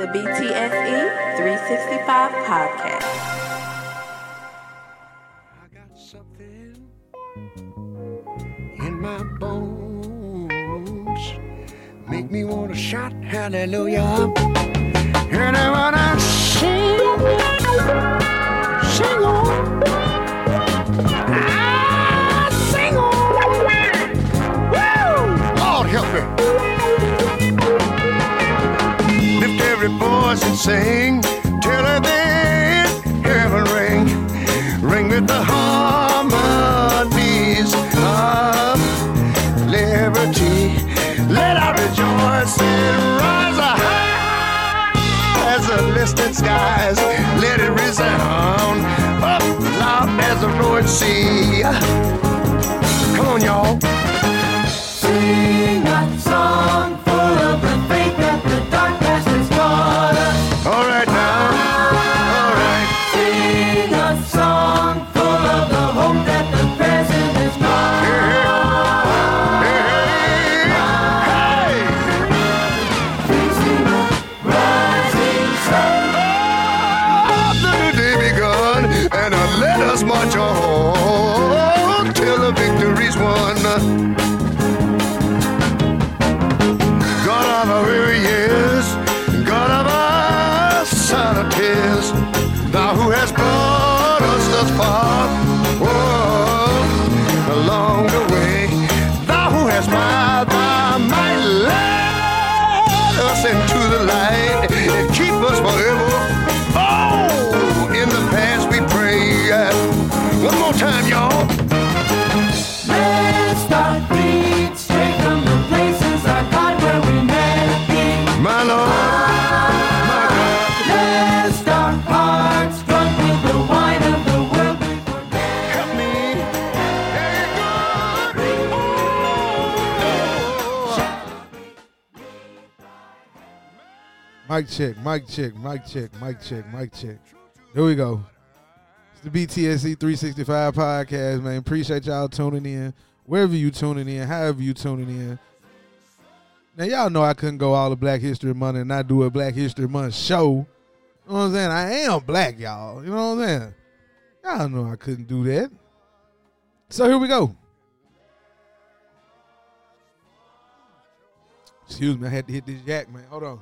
The BTSE 365 Podcast. I got something in my bones. Make me want to shout hallelujah. Sing till every heaven ring, ring with the harmonies of liberty. Let our rejoice and rise high as the listening skies. Let it resound up loud as the roaring sea. Mic check, mic check, mic check, mic check, mic check. Here we go. It's the BTSC 365 podcast, man. Appreciate y'all tuning in. Wherever you tuning in, however you tuning in. Now y'all know I couldn't go all of Black History Month and not do a Black History Month show. You know what I'm saying? I am black, y'all. You know what I'm saying? Y'all know I couldn't do that. So here we go. Excuse me, I had to hit this jack, man. Hold on.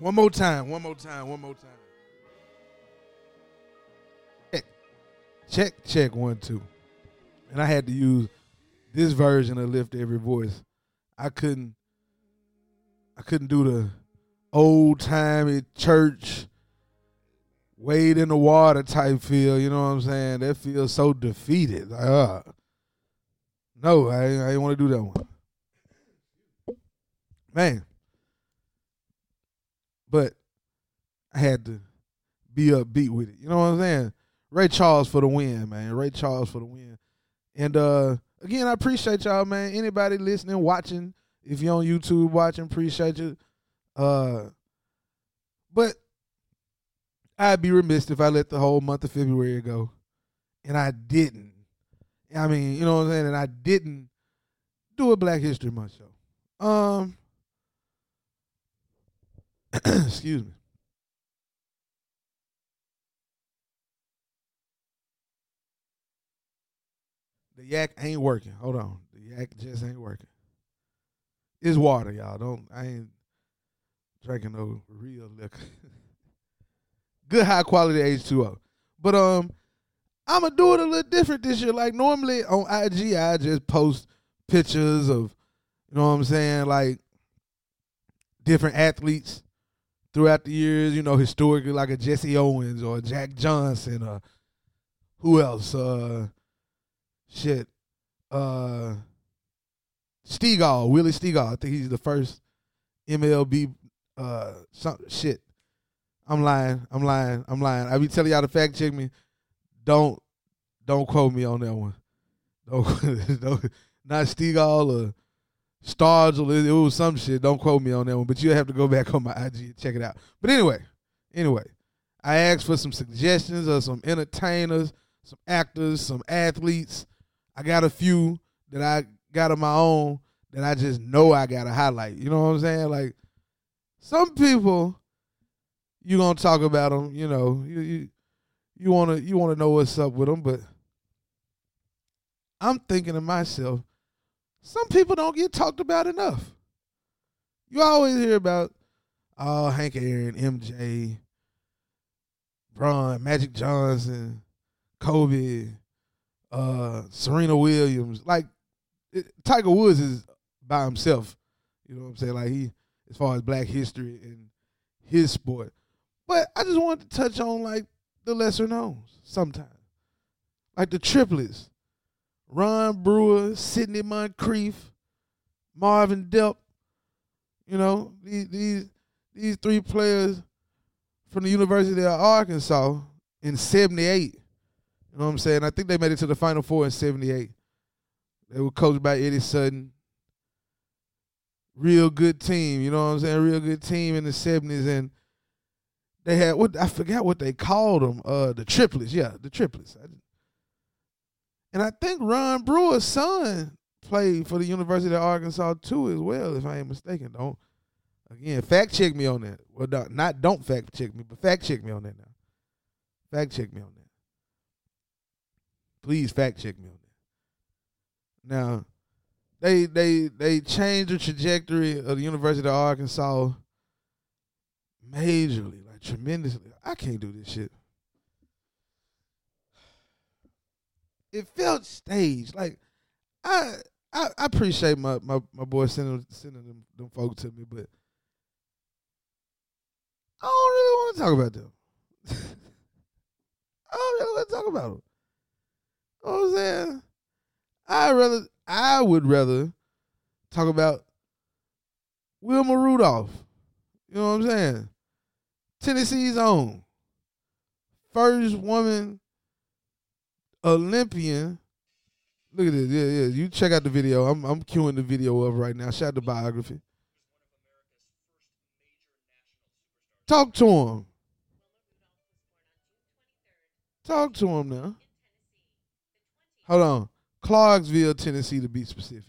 One more time, one more time, one more time. Check, check, check, one, two. And I had to use this version of Lift Every Voice. I couldn't, I couldn't do the old timey church, wade in the water type feel. You know what I'm saying? That feels so defeated. Like, uh, no, I, I didn't want to do that one. Man, but I had to be upbeat with it. You know what I'm saying? Ray Charles for the win, man. Ray Charles for the win. And uh again, I appreciate y'all, man. Anybody listening, watching, if you're on YouTube watching, appreciate you. Uh but I'd be remiss if I let the whole month of February go. And I didn't. I mean, you know what I'm saying? And I didn't do a Black History Month show. Um excuse me. The yak ain't working. Hold on. The yak just ain't working. It's water, y'all. Don't I ain't drinking no real liquor. Good high quality H2O. But um I'ma do it a little different this year. Like normally on IG I just post pictures of you know what I'm saying, like different athletes throughout the years, you know, historically like a Jesse Owens or Jack Johnson or who else? Uh shit. Uh Stegall, Willie Stegall. I think he's the first MLB uh some shit. I'm lying. I'm lying. I'm lying. I be telling y'all to fact check me. Don't don't quote me on that one. Don't, don't not Stegall or Stargell. It, was some shit. Don't quote me on that one. But you have to go back on my IG and check it out. But anyway, anyway, I asked for some suggestions of some entertainers, some actors, some athletes. I got a few that I got of my own that I just know I gotta highlight. You know what I'm saying? Like some people you gonna talk about them. You know, you you you wanna you wanna know what's up with them, but I'm thinking to myself, some people don't get talked about enough. You always hear about oh Hank Aaron, MJ, Bron, Magic Johnson, Kobe, uh, Serena Williams. Like it, Tiger Woods is by himself. You know what I'm saying? Like he, as far as Black history and his sport. But I just wanted to touch on like the lesser knowns sometimes, like the triplets: Ron Brewer, Sidney Moncrief, Marvin Delph. You know these these these three players from the University of Arkansas in '78. You know what I'm saying? I think they made it to the Final Four in '78. They were coached by Eddie Sutton. Real good team, you know what I'm saying? Real good team in the '70s, and they had what I forgot what they called them. Uh, the triplets, yeah, the triplets. And I think Ron Brewer's son played for the University of Arkansas too, as well, if I ain't mistaken. Don't again fact check me on that. Well, not, don't fact check me, but fact check me on that now. Fact check me on that. Please fact check me on that. Now, they they they changed the trajectory of the University of Arkansas majorly, like tremendously. I can't do this shit. It felt staged. Like I I, I appreciate my, my, my boy sending sending them, them folks to me, but I don't really want to talk about them. I don't really want to talk about them. You know what I'm saying? I rather I would rather talk about Wilma Rudolph. You know what I'm saying? Tennessee's own first woman Olympian. Look at this. Yeah, yeah. You check out the video. I'm I'm queuing the video up right now. Shout out to biography. Talk to him. Talk to him now. Hold on. Clarksville, Tennessee, to be specific.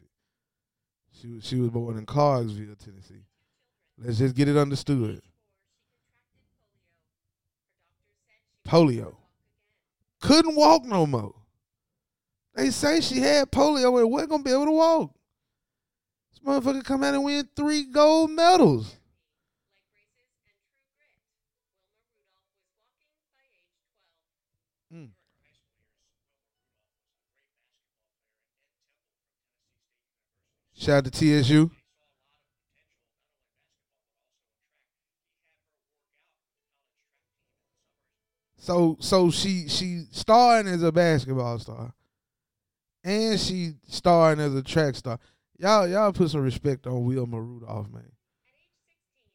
She was she was born in Clarksville, Tennessee. Let's just get it understood. Polio. Couldn't walk no more. They say she had polio and wasn't gonna be able to walk. This motherfucker come out and win three gold medals. Mm. Shout out to TSU. So so she she starring as a basketball star. And she starring as a track star. Y'all y'all put some respect on Wilma Rudolph, man.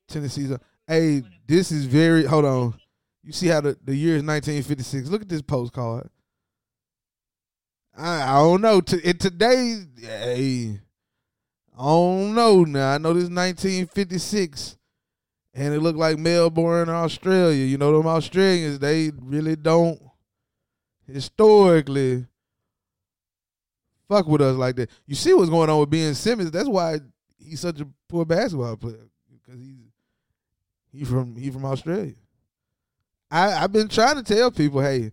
Tennessee's a, hey, this is very hold on. You see how the, the year is 1956. Look at this postcard. I, I don't know. To, in today's, hey, I don't know now. I know this 1956, and it looked like Melbourne, Australia. You know them Australians, they really don't historically fuck with us like that. You see what's going on with Ben Simmons. That's why he's such a poor basketball player because he's he from he from Australia. I I've been trying to tell people, hey,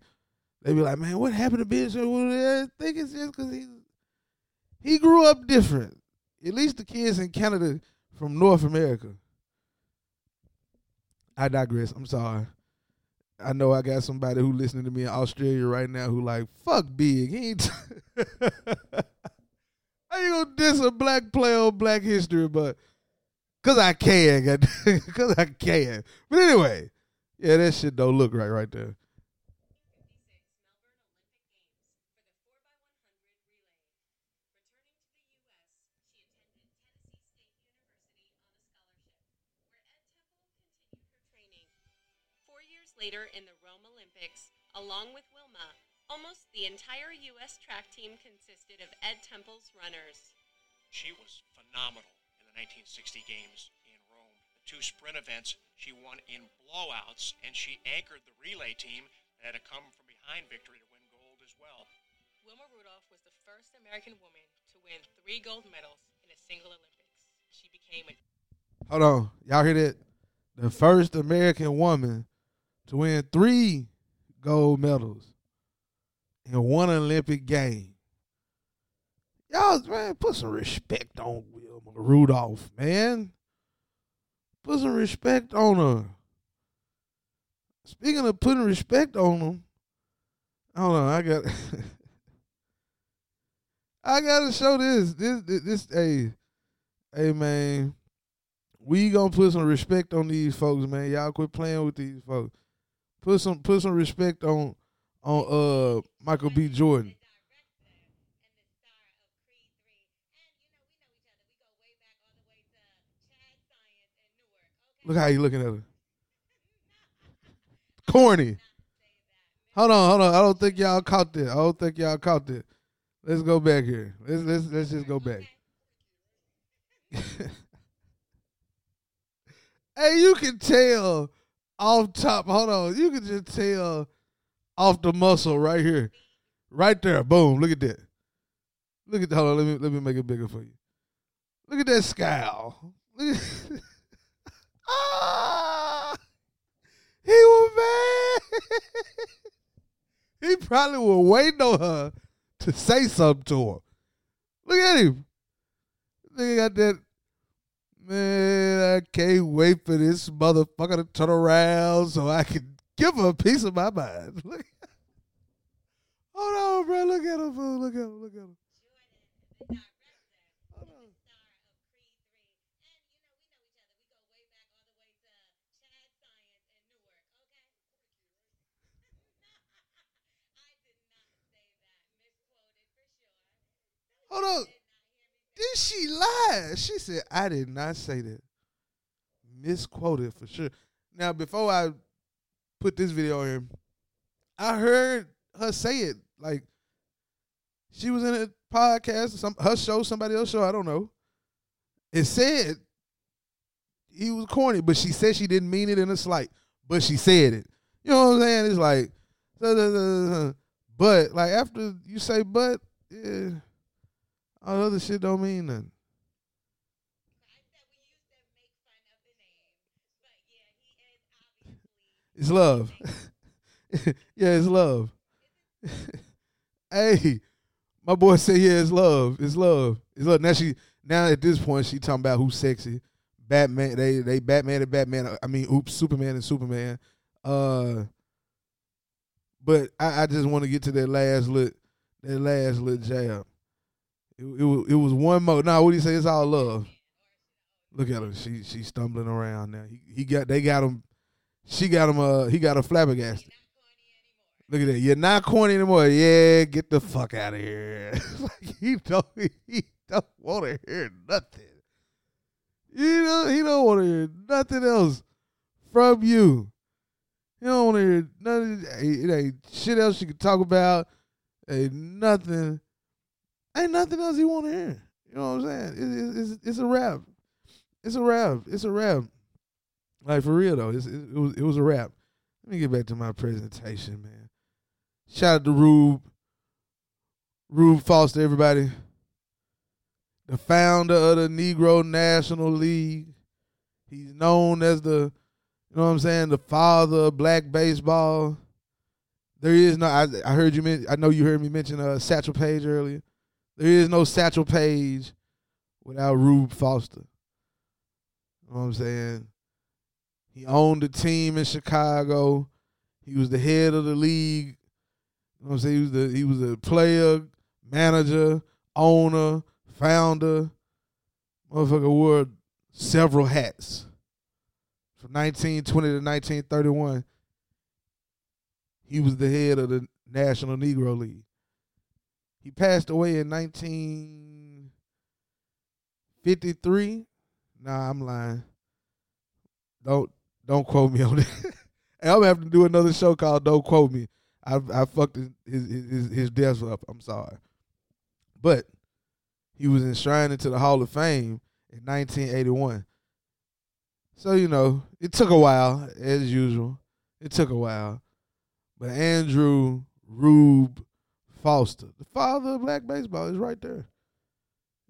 they be like, man, what happened to Ben Simmons? I think it's just because he he grew up different. At least the kids in Canada from North America. I digress. I'm sorry. I know I got somebody who listening to me in Australia right now who like fuck big. He ain't. How you gonna diss a black player on Black History? But cause I can, cause I can. But anyway, yeah, that shit don't look right right there. Four years later in the Rome Olympics, along with Wilma, almost the entire U.S. track team consisted of Ed Temple's runners. She was phenomenal in the 1960 games in Rome. The two sprint events she won in blowouts, and she anchored the relay team that had a come from behind victory to win gold as well. Wilma Rudolph was the first American woman to win three gold medals in a single Olympics. She became a Hold on, y'all hear that? the first American woman to win three gold medals in one Olympic game. Y'all, man, put some respect on Wilma Rudolph, man. Put some respect on her. Speaking of putting respect on them, hold on, I got, I gotta show this. This, this, this, hey, hey, man, we gonna put some respect on these folks, man. Y'all quit playing with these folks. Put some, put some respect on, on uh Michael B. Jordan. Look how you looking at her. Corny. Hold on, hold on. I don't think y'all caught that. I don't think y'all caught that. Let's go back here. Let's let's let's just go back. hey, you can tell off top. Hold on. You can just tell off the muscle right here. Right there. Boom. Look at that. Look at that. hold on, let me let me make it bigger for you. Look at that scowl. Look at Ah, he was mad. he probably was waiting on her to say something to her. Look at him. Nigga got that. Man, I can't wait for this motherfucker to turn around so I can give her a piece of my mind. Hold on, bro. Look at him, fool. Look at him. Look at him. Hold on. She lied. She said, I did not say that. Misquoted for sure. Now, before I put this video in, I heard her say it. Like, she was in a podcast, some her show, somebody else's show, I don't know. It said he was corny, but she said she didn't mean it in a slight, but she said it. You know what I'm saying? It's like, but like after you say but, yeah, all the other shit don't mean nothing. It's love. yeah, it's love. hey, my boy said, yeah, it's love. It's love. It's love. Now she now at this point she talking about who's sexy. Batman, they they Batman and Batman. I mean, oops, Superman and Superman. Uh, but I, I just want to get to that last lit, that last little jab. It, was it was one more. Nah, what do you say? It's all love. Look at her. She she's stumbling around now. He he got they got him. She got him. Uh, he got her flabbergasted. Look at that. You're not corny anymore. Yeah, get the fuck out of here. like he don't he don't want to hear nothing. You know he don't want to hear nothing else from you. He don't want to hear nothing. It ain't shit else you can talk about. Ain't nothing. Ain't nothing else you want to hear. You know what I'm saying? It, it, it's it's a rap. It's a rap. It's a rap. Like for real though, it's, it, it was it was a rap. Let me get back to my presentation, man. Shout out to Rube. Rube Foster, everybody. The founder of the Negro National League. He's known as the, you know what I'm saying, the father of black baseball. There is no, I, I heard you, men- I know you heard me mention uh, Satchel Paige earlier. There is no Satchel Paige without Rube Foster. You know what I'm saying? He owned the team in Chicago. He was the head of the league. You know what I'm saying? He was the he was a player, manager, owner, founder. Motherfucker wore several hats. From 1920 to 1931, he was the head of the National Negro League. He passed away in 1953. Nah, I'm lying. Don't don't quote me on it. I'm gonna have to do another show called "Don't Quote Me." I I fucked his his his, his death up. I'm sorry, but he was enshrined into the Hall of Fame in 1981. So you know, it took a while, as usual. It took a while, but Andrew Rube Foster, the father of black baseball, is right there.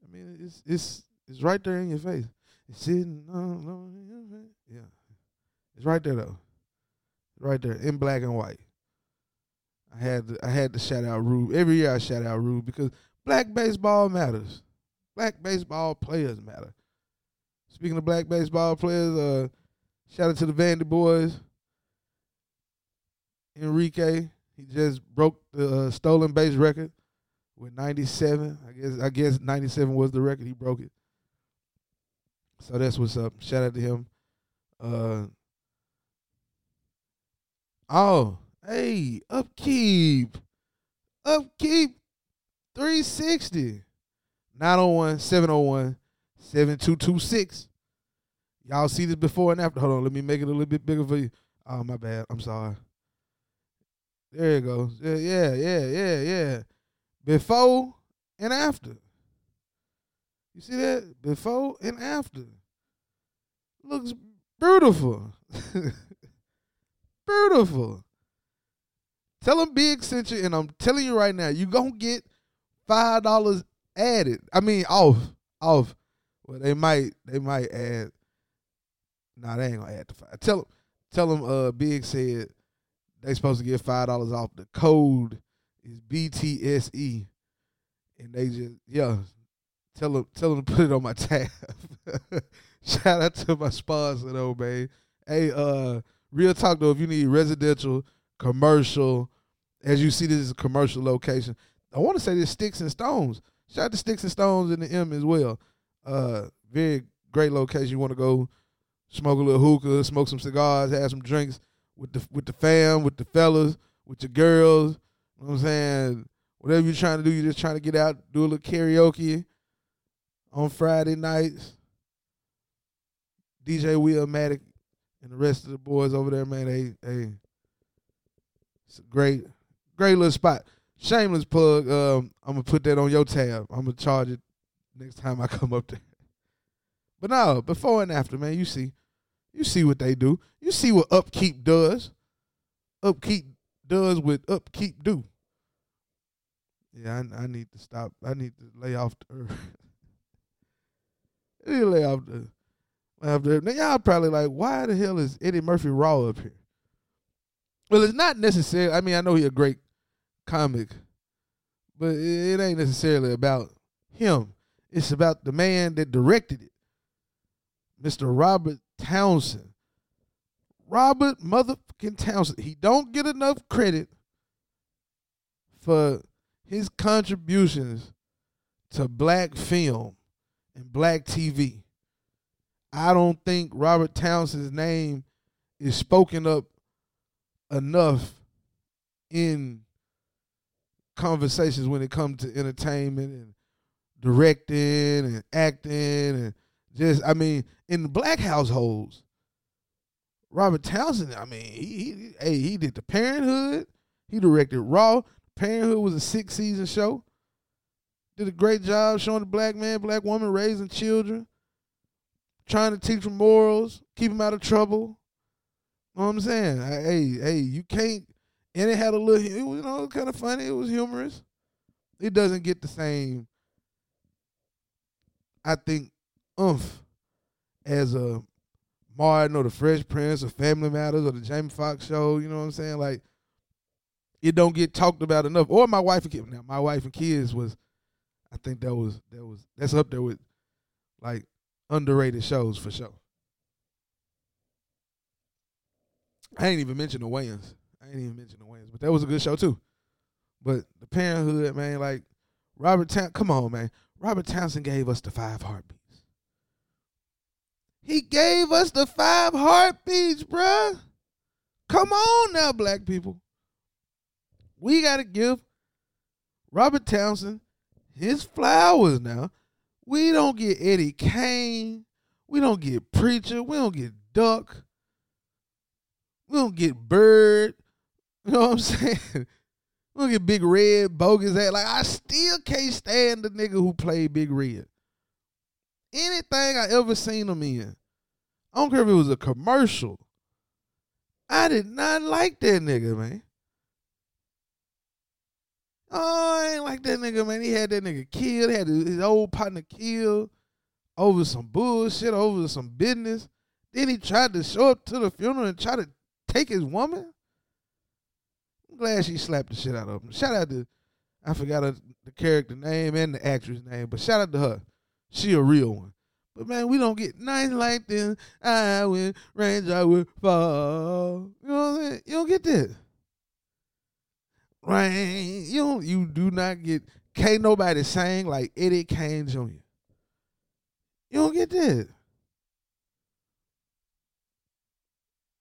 I mean, it's it's it's right there in your face. It's sitting on. Yeah. It's right there though. Right there in black and white. I had to, I had to shout out Rube. Every year I shout out Rube because black baseball matters. Black baseball players matter. Speaking of black baseball players, uh, shout out to the Vandy boys. Enrique, he just broke the uh, stolen base record with 97. I guess I guess 97 was the record. He broke it. So that's what's up. Shout out to him. Uh, oh, hey, upkeep, upkeep, 360, 901 701 7226. Y'all see this before and after? Hold on, let me make it a little bit bigger for you. Oh, my bad. I'm sorry. There it goes. Yeah, yeah, yeah, yeah, yeah. Before and after. You see that? Before and after. Looks beautiful. beautiful. Tell them Big sent you, and I'm telling you right now, you gonna get five dollars added. I mean off. Off. Well, they might they might add. Nah, they ain't gonna add the five. Tell them tell them uh Big said they supposed to get five dollars off. The code is BTSE. And they just yeah. Tell them tell them to put it on my tab. Shout out to my sponsor though, man. Hey, uh, real talk though, if you need residential, commercial, as you see, this is a commercial location. I want to say this Sticks and Stones. Shout out to Sticks and Stones in the M as well. Uh, very great location. You want to go smoke a little hookah, smoke some cigars, have some drinks with the with the fam, with the fellas, with your girls. You know what I'm saying? Whatever you're trying to do, you're just trying to get out, do a little karaoke on Friday nights. DJ Wheelmatic and the rest of the boys over there, man, they they it's a great, great little spot. Shameless plug. Um, I'm gonna put that on your tab. I'm gonna charge it next time I come up there. But no, before and after, man, you see, you see what they do. You see what Upkeep does. Upkeep does what Upkeep do. Yeah, I, I need to stop. I need to lay off the earth. I need to lay off the earth. Now y'all probably like, why the hell is Eddie Murphy Raw up here? Well, it's not necessarily. I mean, I know he's a great comic, but it ain't necessarily about him. It's about the man that directed it, Mr. Robert Townsend. Robert motherfucking Townsend. He don't get enough credit for his contributions to black film and black TV. I don't think Robert Townsend's name is spoken up enough in conversations when it comes to entertainment and directing and acting and just I mean in black households Robert Townsend I mean he, he hey he did the Parent 'Hood. He directed Raw. Parent 'Hood was a six season show. Did a great job showing the black man black woman raising children trying to teach them morals keep them out of trouble. You know what I'm saying? Hey hey you can't and it had a little it was, you know kind of funny. It was humorous. It doesn't get the same I think as a Martin or the Fresh Prince or Family Matters or the Jamie Foxx show, you know what I'm saying? Like it don't get talked about enough. Or my wife and kids. Now my wife and kids was I think that was that was that's up there with like underrated shows for sure. I ain't even mentioned the Wayans. I ain't even mentioned the Wayans, but that was a good show too. But the Parent 'Hood, man, like Robert Town, come on, man. Robert Townsend gave us the five heartbeats. He gave us the five heartbeats, bruh. Come on now, black people. We got to give Robert Townsend his flowers now. We don't get Eddie Kane. We don't get Preacher. We don't get Duck. We don't get Bird. You know what I'm saying? Look at Big Red, bogus ass. Like I still can't stand the nigga who played Big Red. Anything I ever seen him in, I don't care if it was a commercial. I did not like that nigga, man. Oh, I ain't like that nigga, man. He had that nigga killed. He had his old partner killed over some bullshit, over some business. Then he tried to show up to the funeral and try to take his woman. I'm glad she slapped the shit out of him. Shout out to I forgot her, the character name and the actress name, but shout out to her. She a real one. But man, we don't get nights like this. I will range, I will fall. You know what I'm saying? You don't get this. Rain. You don't, you do not get can't nobody sing like Eddie Kane Jr. You don't get that.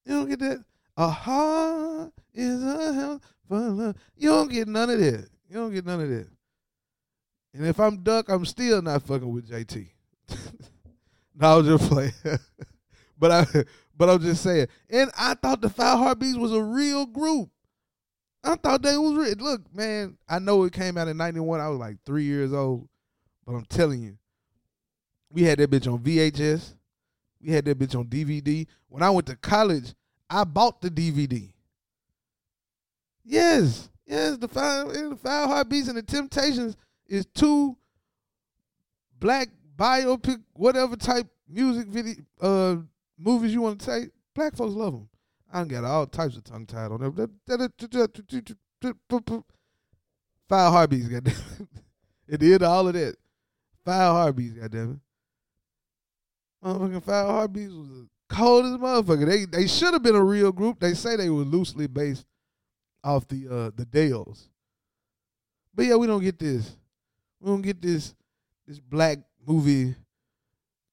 You don't get that. A heart is a house for love. You don't get none of that. You don't get none of that. And if I'm Duck, I'm still not fucking with JT. no, I was just playing. but I but I'm just saying. And I thought the Five Heartbeats was a real group. I thought they was real. Look, man, I know it came out in 91. I was like three years old. But I'm telling you, we had that bitch on VHS. We had that bitch on DVD. When I went to college, I bought the DVD. Yes, yes, the five, the five heartbeats and the Temptations is two black biopic, whatever type music video, uh, movies you want to take. Black folks love them. I done got all types of tongue tied on them. Five heartbeats, goddamn. It did all of that. Five heartbeats, goddamn it. Motherfucking Five Heartbeats was cold as motherfucker. They they should have been a real group. They say they were loosely based off the uh the Dells. But yeah, we don't get this. We don't get this this black movie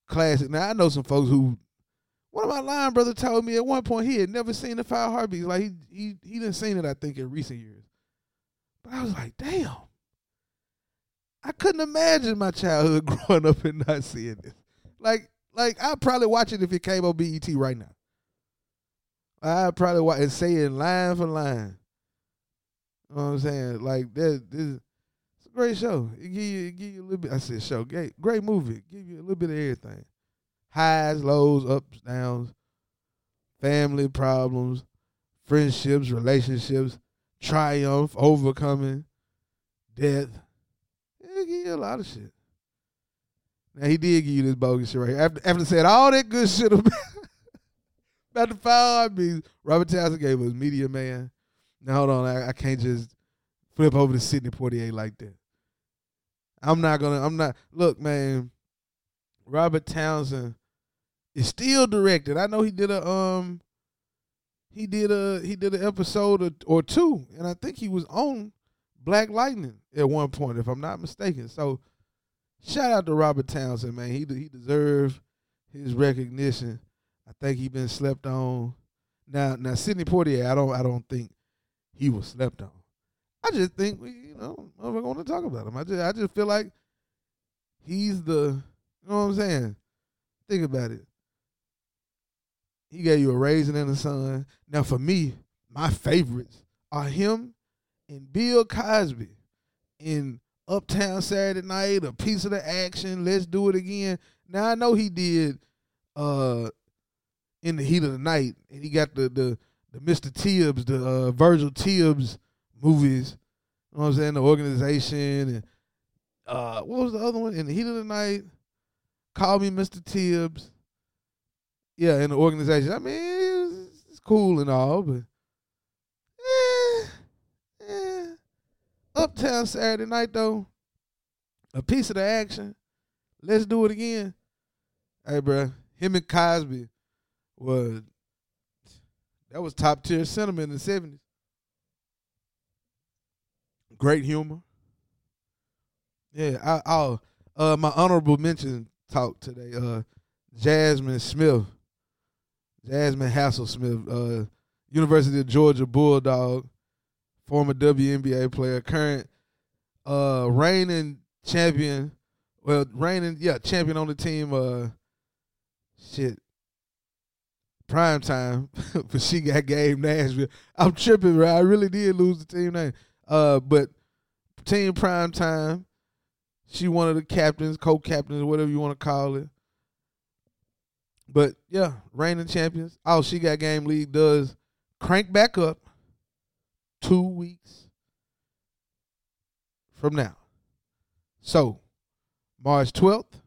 classic. Now I know some folks who one of my line brother told me at one point he had never seen the Five Heartbeats. Like he he he didn't seen it, I think, in recent years. But I was like, damn. I couldn't imagine my childhood growing up and not seeing this. Like like I'd probably watch it if it came on BET right now. I'd probably watch and say it line for line. You know what I'm saying? Like this a great show. It give you it give you a little bit I said show. Great great movie. Give you a little bit of everything. Highs, lows, ups, downs, family problems, friendships, relationships, triumph, overcoming, death. It give you a lot of shit. Now he did give you this bogus shit right here. After after said all that good shit about, about the five heartbeats, Robert Townsend gave us Meteor Man. Now hold on, I, I can't just flip over to Sidney Poitier like that. I'm not gonna. I'm not. Look, man. Robert Townsend is still directed. I know he did a um. He did a he did an episode or, or two, and I think he was on Black Lightning at one point, if I'm not mistaken. So shout out to Robert Townsend, man. He he deserved his recognition. I think he been slept on. Now now Sidney Poitier, I don't I don't think he was slept on. I just think we, you know, we're going to talk about him. I just I just feel like he's the you know what I'm saying? Think about it. He gave you a raisin in the sun. Now for me, my favorites are him and Bill Cosby in Uptown Saturday Night, a piece of the action, let's do it again. Now I know he did uh in the heat of the night, and he got the the the Mr. Tibbs, the uh, Virgil Tibbs movies. You know what I'm saying? The organization and uh what was the other one? In the heat of the night, Call Me Mr. Tibbs. Yeah, in the organization. I mean, it's, it's cool and all, but eh, eh. Uptown Saturday night though, a piece of the action. Let's do it again. Hey, bro, him and Cosby was that was top tier cinema in the seventies. Great humor. Yeah, I, I'll uh my honorable mention talk today. Uh, Jasmine Smith, Jasmine Hassel Smith, uh, University of Georgia Bulldog, former WNBA player, current uh reigning champion. Well, reigning yeah champion on the team. Uh, shit. Prime time, but she got game Nashville. I'm tripping, right? I really did lose the team name. Uh, but team prime time. She one of the captains, co-captains, whatever you want to call it. But yeah, reigning champions. Oh, she got game league does crank back up two weeks from now. So, March 12th,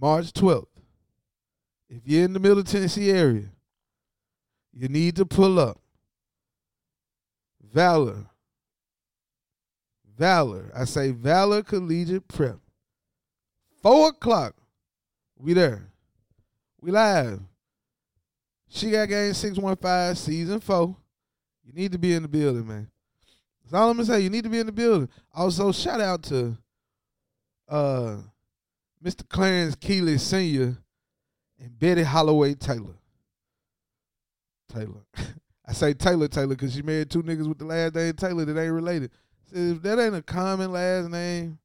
March 12th, if you're in the Middle Tennessee area, you need to pull up. Valor. Valor. I say Valor Collegiate Prep. Four o'clock. We there. We live. She got game 615, season four. You need to be in the building, man. That's all I'm gonna say. You need to be in the building. Also, shout out to uh Mr. Clarence Keeley Sr. and Betty Holloway Taylor. Taylor. I say Taylor Taylor because she married two niggas with the last name Taylor that ain't related. If that ain't a common last name,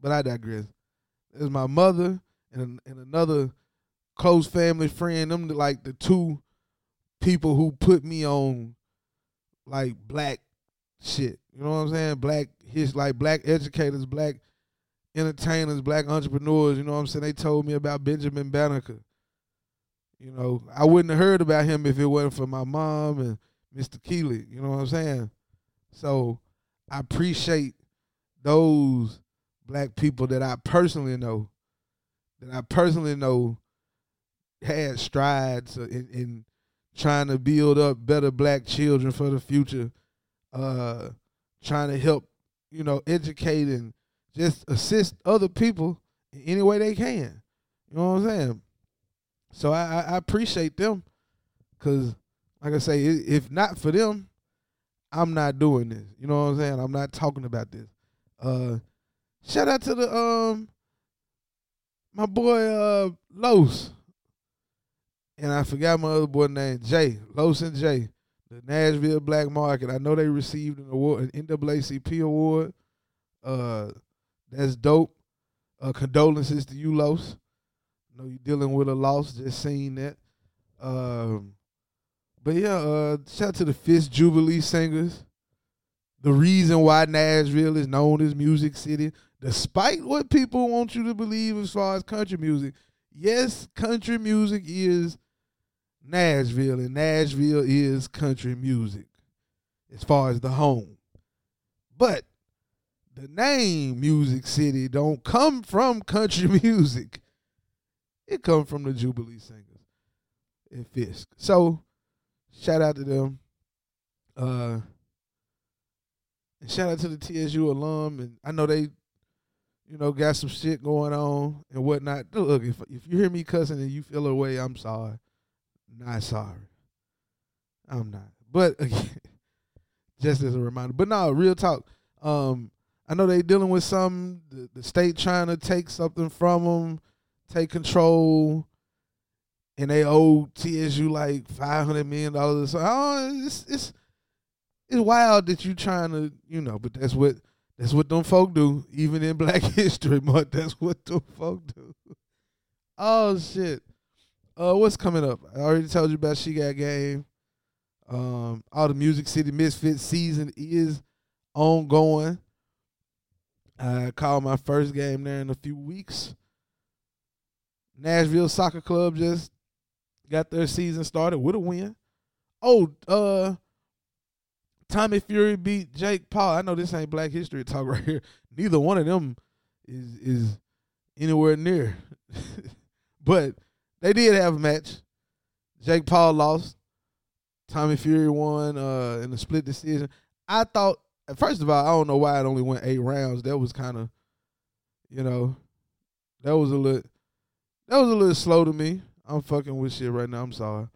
but I digress. There's my mother and and another close family friend. Them like the two people who put me on like black shit. You know what I'm saying? Black his like black educators, black entertainers, black entrepreneurs. You know what I'm saying? They told me about Benjamin Banneker. You know, I wouldn't have heard about him if it wasn't for my mom and Mr. Keeley. You know what I'm saying? So I appreciate those black people that I personally know, that I personally know had strides in, in trying to build up better black children for the future, uh, trying to help, you know, educate and just assist other people in any way they can. You know what I'm saying? So I, I appreciate them because, like I say, if not for them, I'm not doing this. You know what I'm saying? I'm not talking about this. Uh, shout out to the um my boy uh Los. And I forgot my other boy name, Jay. Los and Jay. The Nashville Black Market. I know they received an award, an NAACP award. Uh that's dope. Uh condolences to you, Los. Know you're dealing with a loss, just seeing that. Um but yeah, uh shout out to the Fisk Jubilee singers. The reason why Nashville is known as Music City, despite what people want you to believe as far as country music. Yes, country music is Nashville, and Nashville is country music as far as the home. But the name Music City don't come from country music. It come from the Jubilee Singers and Fisk. So shout out to them. Uh and shout out to the TSU alum and I know they you know, got some shit going on and whatnot. Look, if if you hear me cussing and you feel away, I'm sorry. Not sorry. I'm not. But again, just as a reminder. But no, real talk. Um, I know they dealing with some the, the state trying to take something from them, take control, and they owe TSU like five hundred million dollars. So oh, it's it's it's wild that you trying to you know, but that's what that's what them folk do. Even in Black History Month, that's what them folk do. Oh shit. Uh, what's coming up? I already told you about She Got Game. Um, all the Music City Misfits season is ongoing. I called my first game there in a few weeks. Nashville Soccer Club just got their season started with a win. Oh, uh, Tommy Fury beat Jake Paul. I know this ain't Black History talk right here. Neither one of them is is anywhere near. but they did have a match. Jake Paul lost. Tommy Fury won uh, in a split decision. I thought, first of all, I don't know why it only went eight rounds. That was kind of, you know, that was a little, that was a little slow to me. I'm fucking with shit right now. I'm sorry.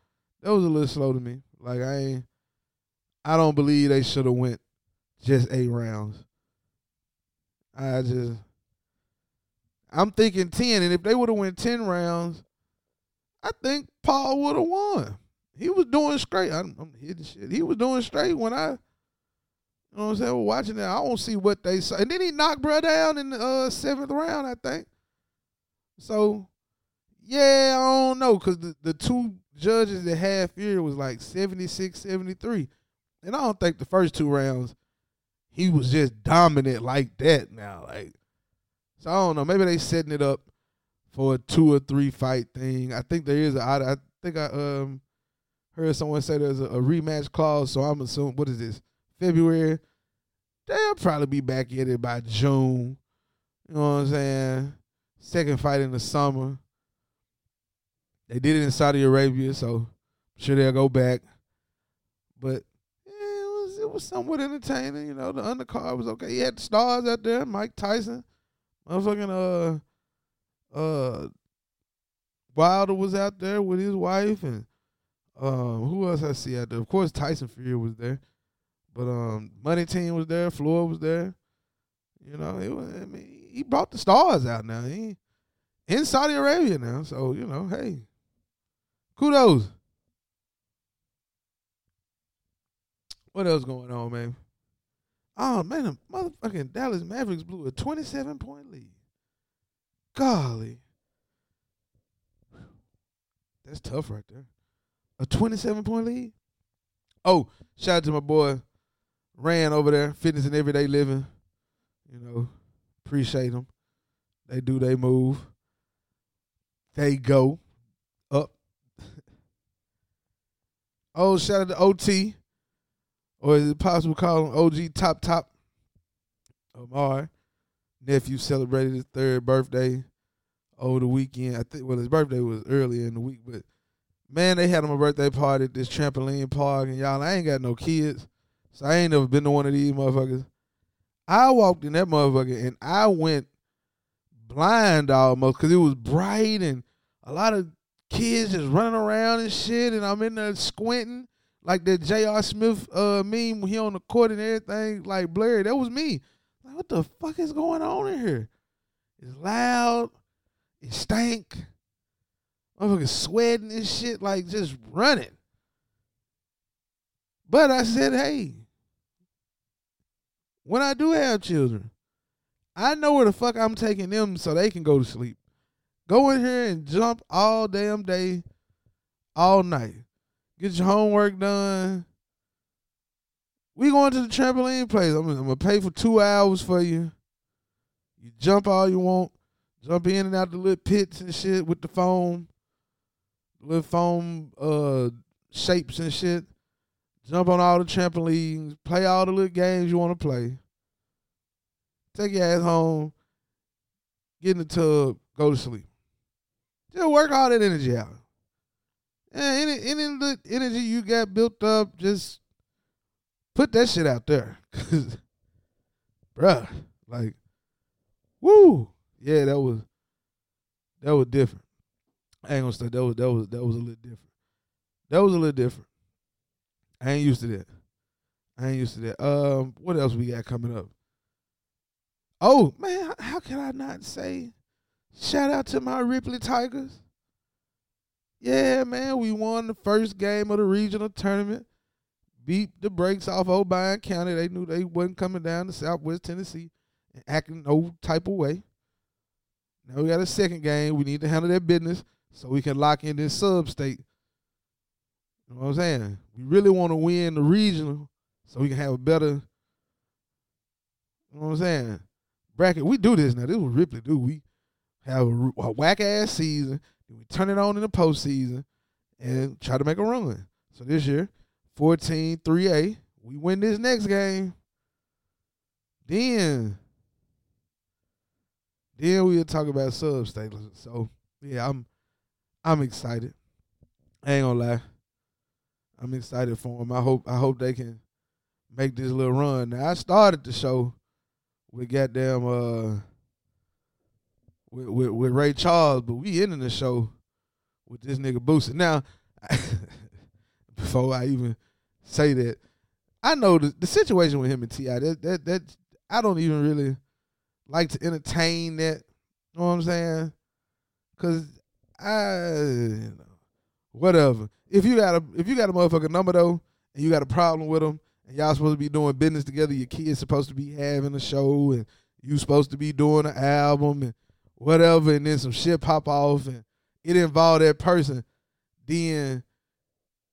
That was a little slow to me. Like I ain't, I don't believe they should have went just eight rounds. I just, I'm thinking ten, and if they would have went ten rounds, I think Paul would have won. He was doing straight. I'm, I'm hitting shit. He was doing straight when I, you know what I'm saying, We're watching that. I don't see what they saw. And then he knocked bro down in the uh, seventh round, I think. So, yeah, I don't know. Because the, the two judges that had Fury was like 76, 73. And I don't think the first two rounds he was just dominant like that now. Like, so I don't know. Maybe they setting it up for a two or three fight thing. I think there is a. I, I think I um heard someone say there's a, a rematch clause. So I'm assuming what is this February? They'll probably be back in it by June. You know what I'm saying? Second fight in the summer. They did it in Saudi Arabia, so I'm sure they'll go back. But yeah, it was it was somewhat entertaining. You know, the undercard was okay. He had the stars out there, Mike Tyson, motherfucking uh uh Wilder was out there with his wife, and um who else I see out there? Of course, Tyson Fury was there, but um Money Team was there, Floyd was there. You know, it was. I mean, he brought the stars out now. He in Saudi Arabia now, so you know, hey, kudos. What else going on, man? Oh man, the motherfucking Dallas Mavericks blew a twenty-seven point lead. Golly, that's tough right there. A twenty-seven point lead. Oh, shout out to my boy Rand over there, fitness and everyday living. You know, appreciate them. They do they move. They go up. Oh, shout out to OT. Or is it possible to call him OG Top Top? Omar. Nephew celebrated his third birthday over the weekend. I think well his birthday was earlier in the week, but man, they had him a birthday party at this trampoline park, and y'all, I ain't got no kids. So I ain't never been to one of these motherfuckers. I walked in that motherfucker and I went blind almost because it was bright and a lot of kids just running around and shit, and I'm in there squinting like that J.R. Smith uh, meme when he on the court and everything like blurry. That was me. Like, what the fuck is going on in here? It's loud. It stank. Motherfuckers sweating and shit, like just running. But I said, hey, when I do have children, I know where the fuck I'm taking them so they can go to sleep. Go in here and jump all damn day, all night. Get your homework done. We going to the trampoline place. I'm, I'm gonna pay for two hours for you. You jump all you want. Jump in and out the little pits and shit with the foam, little foam uh shapes and shit. Jump on all the trampolines. Play all the little games you want to play. Take your ass home. Get in the tub. Go to sleep. Just work all that energy out. Yeah, any any little energy you got built up, just put that shit out there. Cause, bruh, like, woo, yeah, that was that was different. I ain't gonna say that was that was that was a little different. That was a little different. I ain't used to that. I ain't used to that. Um, what else we got coming up? Oh man, how can I not say shout out to my Ripley Tigers? Yeah, man, we won the first game of the regional tournament. Beat the brakes off Obion County. They knew they wasn't coming down to Southwest Tennessee and acting no type of way. Now we got a second game. We need to handle that business so we can lock in this sub state. You know what I'm saying? We really want to win the regional so we can have a better, you know what I'm saying? Bracket. We do this now. This is what Ripley do. We have a, a whack ass season we turn it on in the postseason and try to make a run. So this year, 14 3A. We win this next game. Then, then we'll talk about sub status. So yeah, I'm I'm excited. I ain't gonna lie. I'm excited for them. I hope I hope they can make this little run. Now I started the show with goddamn uh with, with, with Ray Charles, but we ending the show with this nigga Boosie. Now, before I even say that, I know the, the situation with him and Ti. That that that I don't even really like to entertain that. You know what I'm saying? Cause I, you know, whatever. If you got a if you got a motherfucking number though, and you got a problem with them, and y'all supposed to be doing business together, your kids supposed to be having a show, and you supposed to be doing an album, and whatever, and then some shit pop off and it involved that person, then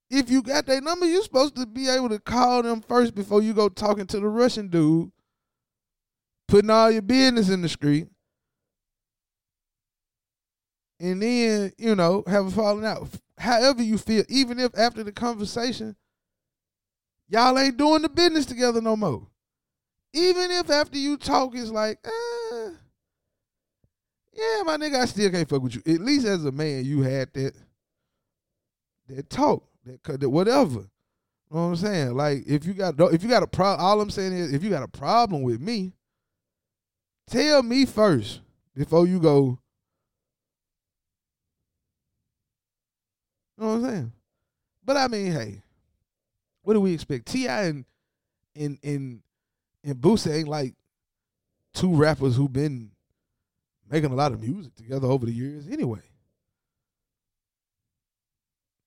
if you got their number, you're supposed to be able to call them first before you go talking to the Russian dude, putting all your business in the street, and then, you know, have a falling out. However you feel, even if after the conversation, y'all ain't doing the business together no more. Even if after you talk, it's like, eh, yeah, my nigga, I still can't fuck with you. At least as a man, you had that. that talk, that, that whatever. You know what I'm saying? Like if you got if you got a problem, all I'm saying is if you got a problem with me, tell me first before you go. You know what I'm saying? But I mean, hey, what do we expect? T.I. and and and and Boosie ain't like two rappers who've been making a lot of music together over the years anyway.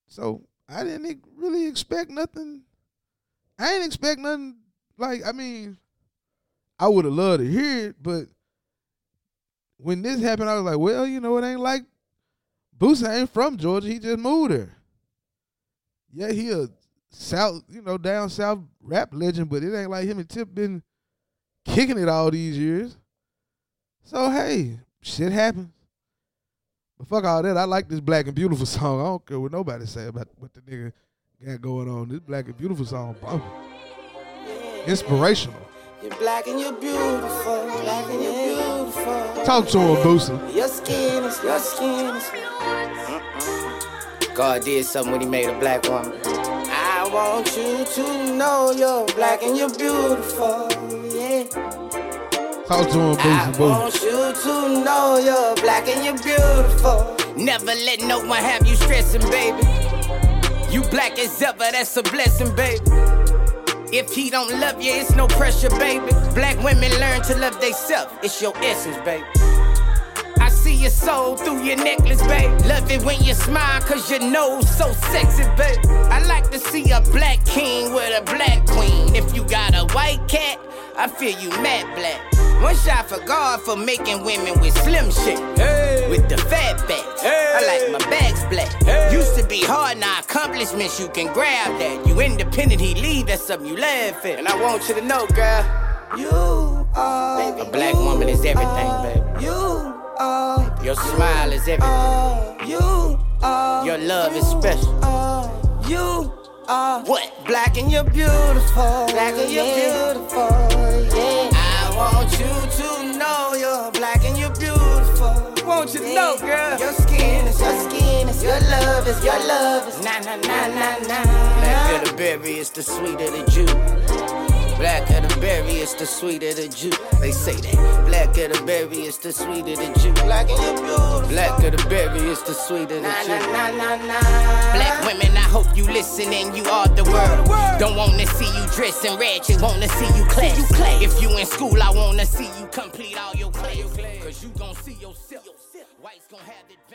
So I didn't really expect nothing. I didn't expect nothing like I mean, I would have loved to hear it, but when this happened, I was like, well, you know, it ain't like Boosie ain't from Georgia. He just moved there. Yeah, he a south, you know, down south rap legend, but it ain't like him and Tip been kicking it all these years. So hey, shit happens. But fuck all that. I like this Black and Beautiful song. I don't care what nobody say about what the nigga got going on. This Black and Beautiful song, bumping. Inspirational. You're black and you're beautiful, black and you're beautiful. Talk to him, Boosie. Your skin is, your skin is. God did something when he made a black woman. I want you to know you're black and you're beautiful, yeah. Talk to him, Boosie. want you to know you're black and you're beautiful. Never let no one have you stressing, baby. You black as ever, that's a blessing, baby. If he don't love you, it's no pressure, baby. Black women learn to love theyself. It's your essence, baby. I see your soul through your necklace, babe. Love it when you smile, cause your nose so sexy, babe. I like to see a black king with a black queen. If you got a white cat, I feel you mad black. One shot for God for making women with slim shit. With the fat backs. I like my bags black. Used to be hard, now accomplishments you can grab that. You independent, he leave, that's something you laugh at. And I want you to know, girl. You are. A black woman is everything, baby. You are. Your smile is everything. You are. Your love is special. You are. What? Black and you're beautiful. Black and you're beautiful. Yeah. I want you to know you're black and you're beautiful. Want you to know, girl. Your skin is your skin is your love is your love is na na na na na. Black of the berry is the sweet of the Jew. Black of the berry is the sweet of the Jew. They say that. Black of the berry is the sweet of the Jew. Black and you're beautiful. Black of the berry is the sweet of the Jew. Na, na, na, na. Black women, I hope you listen and you are the world. Don't wanna see you dressing ratchet, wanna see you class. If you in school, I wanna see you complete all your class. Cause you gon' see yourself. White's gon' have advantage.